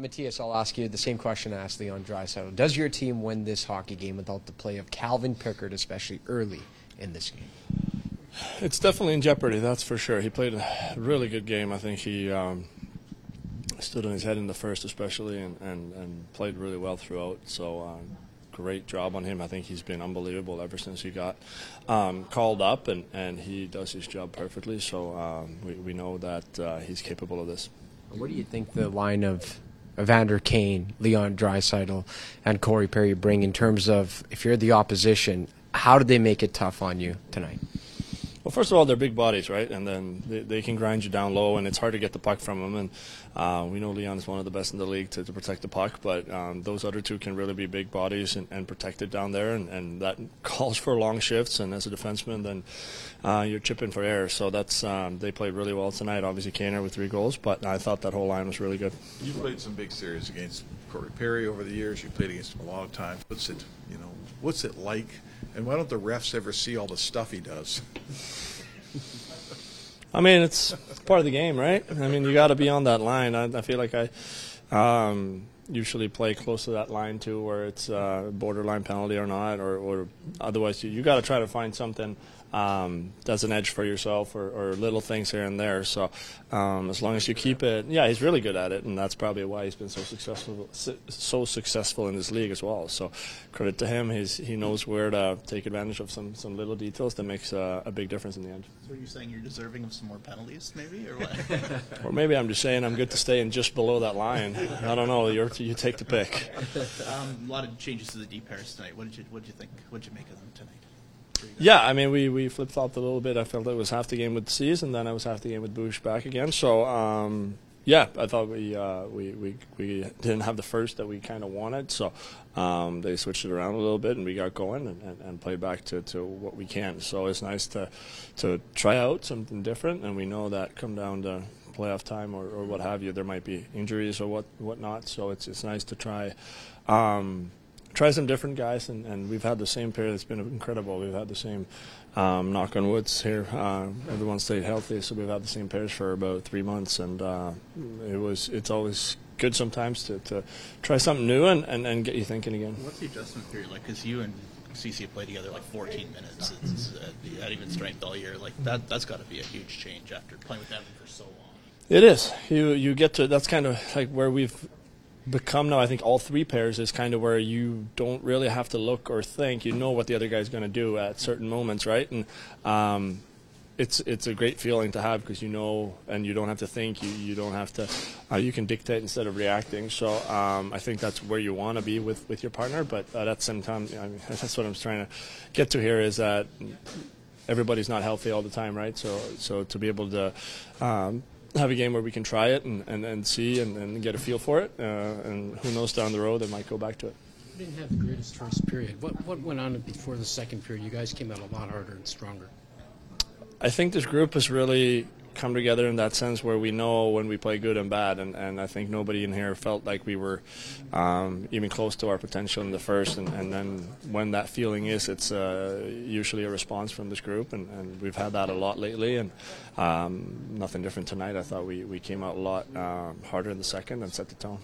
Mattias, I'll ask you the same question I asked Leon Draisaitl. Does your team win this hockey game without the play of Calvin Pickard, especially early in this game? It's definitely in jeopardy, that's for sure. He played a really good game. I think he um, stood on his head in the first, especially, and, and, and played really well throughout. So, um, great job on him. I think he's been unbelievable ever since he got um, called up, and, and he does his job perfectly. So, um, we, we know that uh, he's capable of this. What do you think the line of Evander Kane, Leon Draisaitl, and Corey Perry bring in terms of if you're the opposition, how did they make it tough on you tonight? Well, first of all, they're big bodies, right? And then they, they can grind you down low, and it's hard to get the puck from them. And uh, we know Leon is one of the best in the league to, to protect the puck, but um, those other two can really be big bodies and, and protect it down there, and, and that calls for long shifts. And as a defenseman, then uh, you're chipping for air. So that's um, they played really well tonight. Obviously, Kaner with three goals, but I thought that whole line was really good. You played some big series against Corey Perry over the years. You played against him a long time. What's it, you know, what's it like? And why don't the refs ever see all the stuff he does? I mean, it's part of the game, right? I mean, you got to be on that line. I, I feel like I um, usually play close to that line too, where it's uh, borderline penalty or not, or, or otherwise you, you got to try to find something um, that's an edge for yourself, or, or, little things here and there. So um, as long as you keep it, yeah, he's really good at it, and that's probably why he's been so successful, so successful in this league as well. So credit to him. He's, he knows where to take advantage of some, some little details that makes uh, a big difference in the end. So are you saying you're deserving of some more penalties, maybe, or what? or maybe I'm just saying I'm good to stay in just below that line. I don't know. you you take the pick. Um, a lot of changes to the D pairs tonight. What did you What did you think? What did you make of them tonight? Yeah, I mean, we, we flip flopped a little bit. I felt it was half the game with the Seas, and then I was half the game with Bush back again. So, um, yeah, I thought we, uh, we, we, we didn't have the first that we kind of wanted. So um, they switched it around a little bit, and we got going and, and, and played back to, to what we can. So it's nice to, to try out something different, and we know that come down to playoff time or, or what have you, there might be injuries or what whatnot. So it's, it's nice to try. Um, try some different guys, and, and we've had the same pair that's been incredible. We've had the same, um, knock on woods here. Uh, everyone stayed healthy, so we've had the same pairs for about three months, and uh, it was it's always good sometimes to, to try something new and, and, and get you thinking again. What's the adjustment period like? Because you and CC played together like 14 minutes. It's, uh, had even strength all year. Like that, that's got to be a huge change after playing with them for so long. It is. You you get to that's kind of like where we've become now. I think all three pairs is kind of where you don't really have to look or think. You know what the other guy's going to do at certain moments, right? And um, it's it's a great feeling to have because you know, and you don't have to think. You you don't have to. Uh, you can dictate instead of reacting. So um, I think that's where you want to be with with your partner. But uh, at the same time, I mean, that's what I'm trying to get to here is that everybody's not healthy all the time, right? So so to be able to um, have a game where we can try it and, and, and see and, and get a feel for it. Uh, and who knows down the road, they might go back to it. You didn't have the greatest first period. What, what went on before the second period? You guys came out a lot harder and stronger. I think this group has really come together in that sense where we know when we play good and bad, and, and I think nobody in here felt like we were um, even close to our potential in the first. And, and then when that feeling is, it's uh, usually a response from this group, and, and we've had that a lot lately, and um, nothing different tonight. I thought we, we came out a lot um, harder in the second and set the tone.